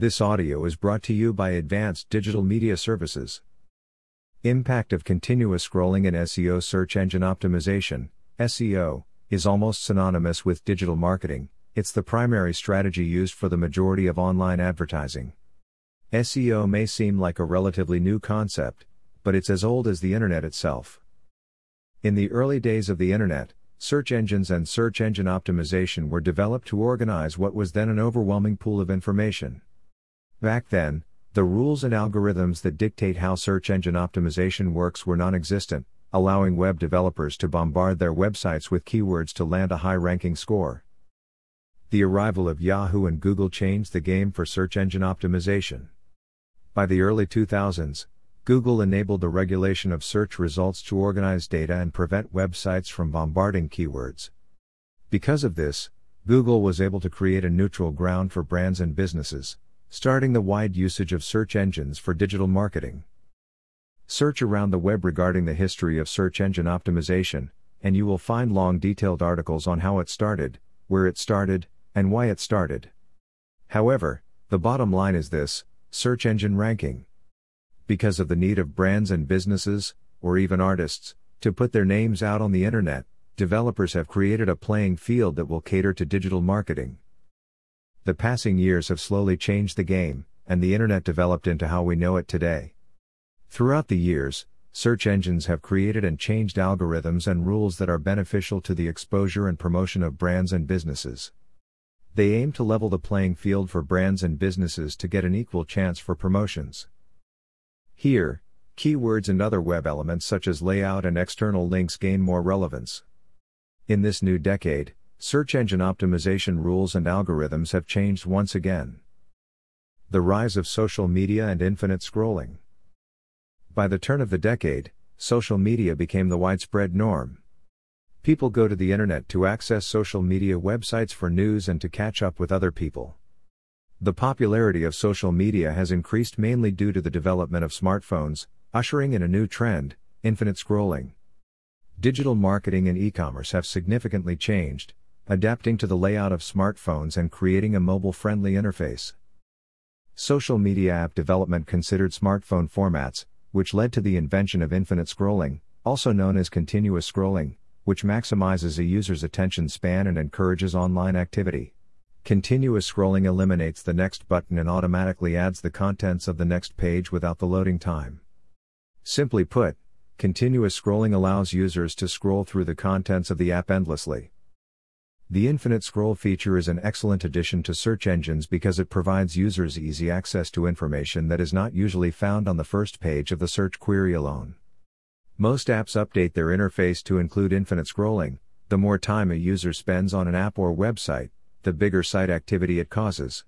This audio is brought to you by Advanced Digital Media Services. Impact of continuous scrolling in SEO search engine optimization, SEO, is almost synonymous with digital marketing. It's the primary strategy used for the majority of online advertising. SEO may seem like a relatively new concept, but it's as old as the internet itself. In the early days of the internet, search engines and search engine optimization were developed to organize what was then an overwhelming pool of information. Back then, the rules and algorithms that dictate how search engine optimization works were non existent, allowing web developers to bombard their websites with keywords to land a high ranking score. The arrival of Yahoo and Google changed the game for search engine optimization. By the early 2000s, Google enabled the regulation of search results to organize data and prevent websites from bombarding keywords. Because of this, Google was able to create a neutral ground for brands and businesses starting the wide usage of search engines for digital marketing. Search around the web regarding the history of search engine optimization, and you will find long detailed articles on how it started, where it started, and why it started. However, the bottom line is this search engine ranking. Because of the need of brands and businesses, or even artists, to put their names out on the internet, developers have created a playing field that will cater to digital marketing. The passing years have slowly changed the game, and the internet developed into how we know it today. Throughout the years, search engines have created and changed algorithms and rules that are beneficial to the exposure and promotion of brands and businesses. They aim to level the playing field for brands and businesses to get an equal chance for promotions. Here, keywords and other web elements such as layout and external links gain more relevance. In this new decade, Search engine optimization rules and algorithms have changed once again. The rise of social media and infinite scrolling. By the turn of the decade, social media became the widespread norm. People go to the internet to access social media websites for news and to catch up with other people. The popularity of social media has increased mainly due to the development of smartphones, ushering in a new trend infinite scrolling. Digital marketing and e commerce have significantly changed, adapting to the layout of smartphones and creating a mobile friendly interface. Social media app development considered smartphone formats, which led to the invention of infinite scrolling, also known as continuous scrolling, which maximizes a user's attention span and encourages online activity. Continuous scrolling eliminates the next button and automatically adds the contents of the next page without the loading time. Simply put, continuous scrolling allows users to scroll through the contents of the app endlessly. The infinite scroll feature is an excellent addition to search engines because it provides users easy access to information that is not usually found on the first page of the search query alone. Most apps update their interface to include infinite scrolling. The more time a user spends on an app or website, the bigger site activity it causes.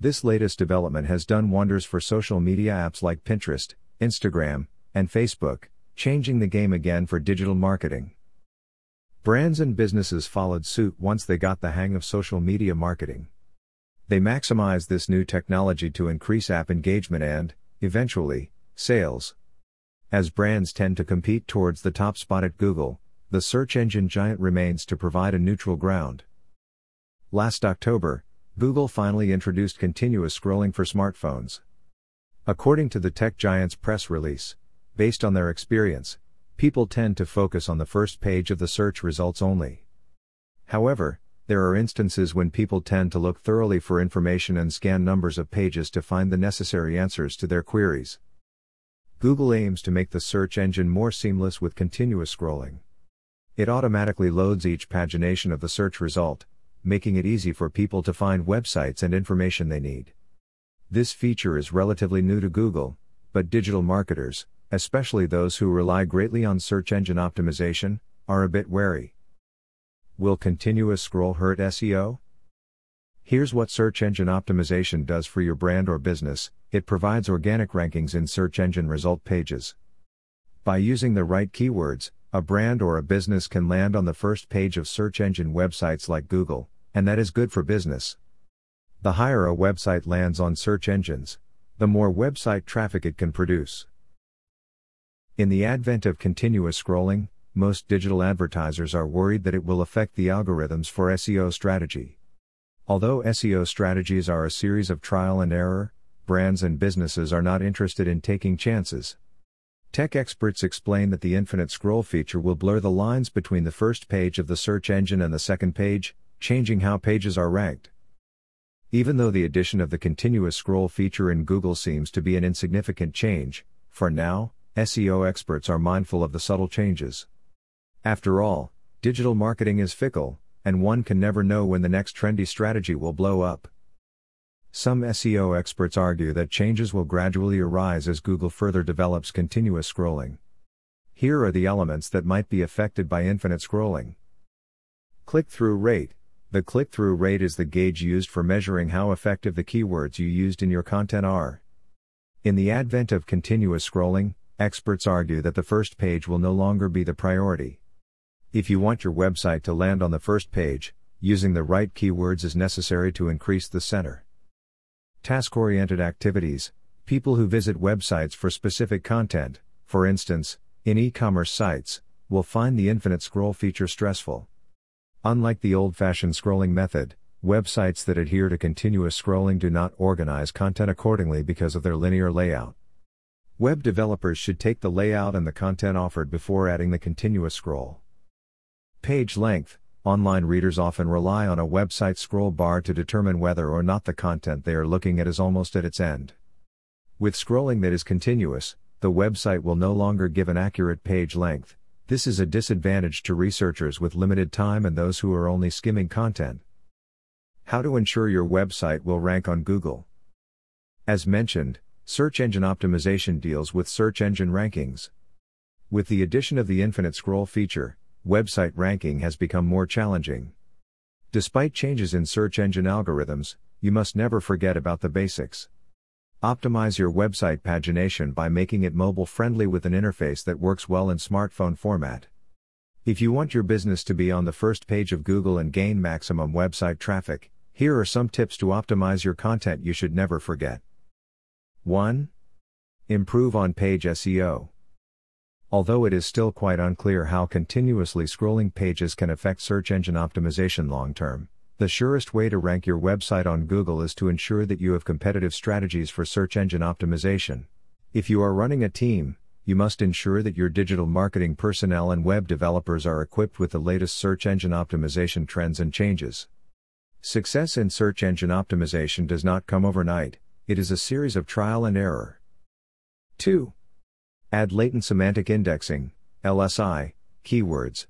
This latest development has done wonders for social media apps like Pinterest, Instagram, and Facebook, changing the game again for digital marketing. Brands and businesses followed suit once they got the hang of social media marketing. They maximized this new technology to increase app engagement and, eventually, sales. As brands tend to compete towards the top spot at Google, the search engine giant remains to provide a neutral ground. Last October, Google finally introduced continuous scrolling for smartphones. According to the tech giant's press release, based on their experience, people tend to focus on the first page of the search results only. However, there are instances when people tend to look thoroughly for information and scan numbers of pages to find the necessary answers to their queries. Google aims to make the search engine more seamless with continuous scrolling. It automatically loads each pagination of the search result, making it easy for people to find websites and information they need. This feature is relatively new to Google, but digital marketers, especially those who rely greatly on search engine optimization, are a bit wary. Will continuous scroll hurt SEO? Here's what search engine optimization does for your brand or business it provides organic rankings in search engine result pages. By using the right keywords, a brand or a business can land on the first page of search engine websites like Google, and that is good for business. The higher a website lands on search engines, the more website traffic it can produce. In the advent of continuous scrolling, most digital advertisers are worried that it will affect the algorithms for SEO strategy. Although SEO strategies are a series of trial and error, brands and businesses are not interested in taking chances. Tech experts explain that the infinite scroll feature will blur the lines between the first page of the search engine and the second page, changing how pages are ranked. Even though the addition of the continuous scroll feature in Google seems to be an insignificant change, for now, SEO experts are mindful of the subtle changes. After all, digital marketing is fickle, and one can never know when the next trendy strategy will blow up. Some SEO experts argue that changes will gradually arise as Google further develops continuous scrolling. Here are the elements that might be affected by infinite scrolling. Click through rate. The click through rate is the gauge used for measuring how effective the keywords you used in your content are. In the advent of continuous scrolling, experts argue that the first page will no longer be the priority. If you want your website to land on the first page, using the right keywords is necessary to increase the CTR. Task oriented activities people who visit websites for specific content, for instance, in e commerce sites, will find the infinite scroll feature stressful. Unlike the old fashioned scrolling method, websites that adhere to continuous scrolling do not organize content accordingly because of their linear layout. Web developers should take the layout and the content offered before adding the continuous scroll. Page length Online readers often rely on a website scroll bar to determine whether or not the content they are looking at is almost at its end. With scrolling that is continuous, the website will no longer give an accurate page length. This is a disadvantage to researchers with limited time and those who are only skimming content. How to ensure your website will rank on Google. As mentioned, search engine optimization deals with search engine rankings. With the addition of the infinite scroll feature, website ranking has become more challenging. Despite changes in search engine algorithms, you must never forget about the basics. Optimize your website pagination by making it mobile friendly with an interface that works well in smartphone format. If you want your business to be on the first page of Google and gain maximum website traffic, here are some tips to optimize your content you should never forget. 1. Improve on page SEO. Although it is still quite unclear how continuously scrolling pages can affect search engine optimization long term, the surest way to rank your website on Google is to ensure that you have competitive strategies for search engine optimization. If you are running a team, you must ensure that your digital marketing personnel and web developers are equipped with the latest search engine optimization trends and changes. Success in search engine optimization does not come overnight, it is a series of trial and error. 2. Add latent semantic indexing, LSI, keywords.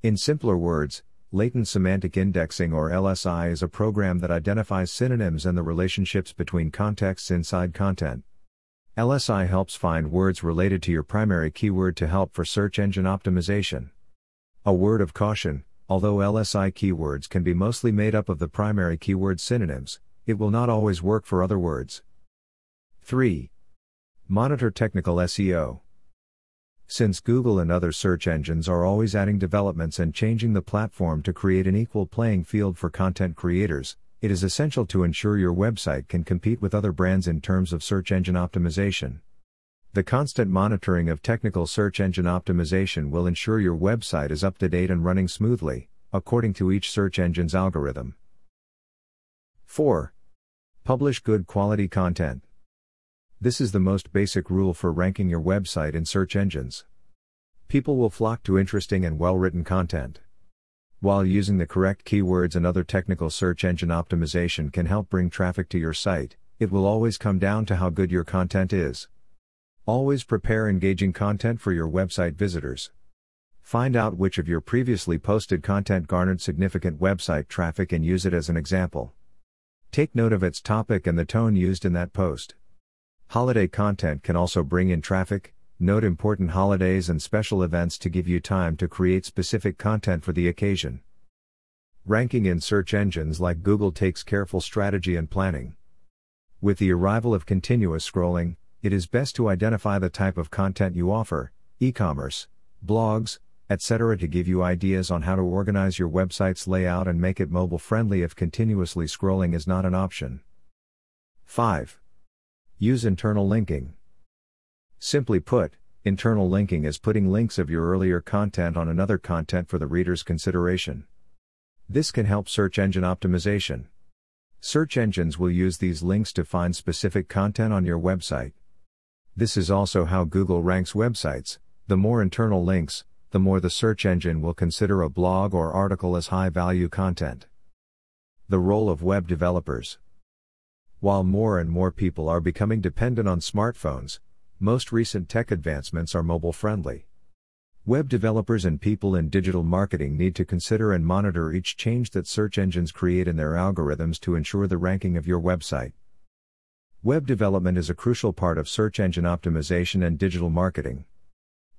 In simpler words, latent semantic indexing or LSI is a program that identifies synonyms and the relationships between contexts inside content. LSI helps find words related to your primary keyword to help for search engine optimization. A word of caution although LSI keywords can be mostly made up of the primary keyword synonyms, it will not always work for other words. 3. Monitor technical SEO. Since Google and other search engines are always adding developments and changing the platform to create an equal playing field for content creators, it is essential to ensure your website can compete with other brands in terms of search engine optimization. The constant monitoring of technical search engine optimization will ensure your website is up to date and running smoothly, according to each search engine's algorithm. 4. Publish good quality content. This is the most basic rule for ranking your website in search engines. People will flock to interesting and well written content. While using the correct keywords and other technical search engine optimization can help bring traffic to your site, it will always come down to how good your content is. Always prepare engaging content for your website visitors. Find out which of your previously posted content garnered significant website traffic and use it as an example. Take note of its topic and the tone used in that post. Holiday content can also bring in traffic. Note important holidays and special events to give you time to create specific content for the occasion. Ranking in search engines like Google takes careful strategy and planning. With the arrival of continuous scrolling, it is best to identify the type of content you offer, e commerce, blogs, etc., to give you ideas on how to organize your website's layout and make it mobile friendly if continuously scrolling is not an option. 5. Use internal linking. Simply put, internal linking is putting links of your earlier content on another content for the reader's consideration. This can help search engine optimization. Search engines will use these links to find specific content on your website. This is also how Google ranks websites. The more internal links, the more the search engine will consider a blog or article as high value content. The role of web developers. While more and more people are becoming dependent on smartphones, most recent tech advancements are mobile friendly. Web developers and people in digital marketing need to consider and monitor each change that search engines create in their algorithms to ensure the ranking of your website. Web development is a crucial part of search engine optimization and digital marketing.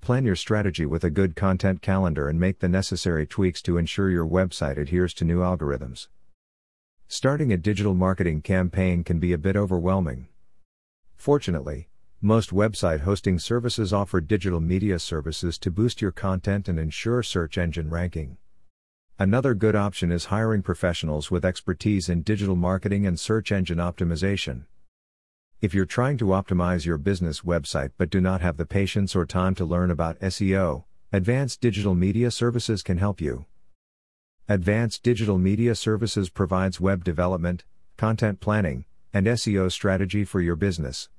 Plan your strategy with a good content calendar and make the necessary tweaks to ensure your website adheres to new algorithms. Starting a digital marketing campaign can be a bit overwhelming. Fortunately, most website hosting services offer digital media services to boost your content and ensure search engine ranking. Another good option is hiring professionals with expertise in digital marketing and search engine optimization. If you're trying to optimize your business website but do not have the patience or time to learn about SEO, Advanced Digital Media Services can help you. Advanced Digital Media Services provides web development, content planning, and SEO strategy for your business.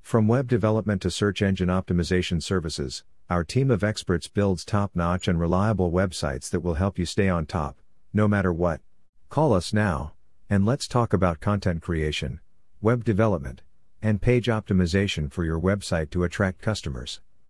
From web development to search engine optimization services, our team of experts builds top notch and reliable websites that will help you stay on top, no matter what. Call us now, and let's talk about content creation, web development, and page optimization for your website to attract customers.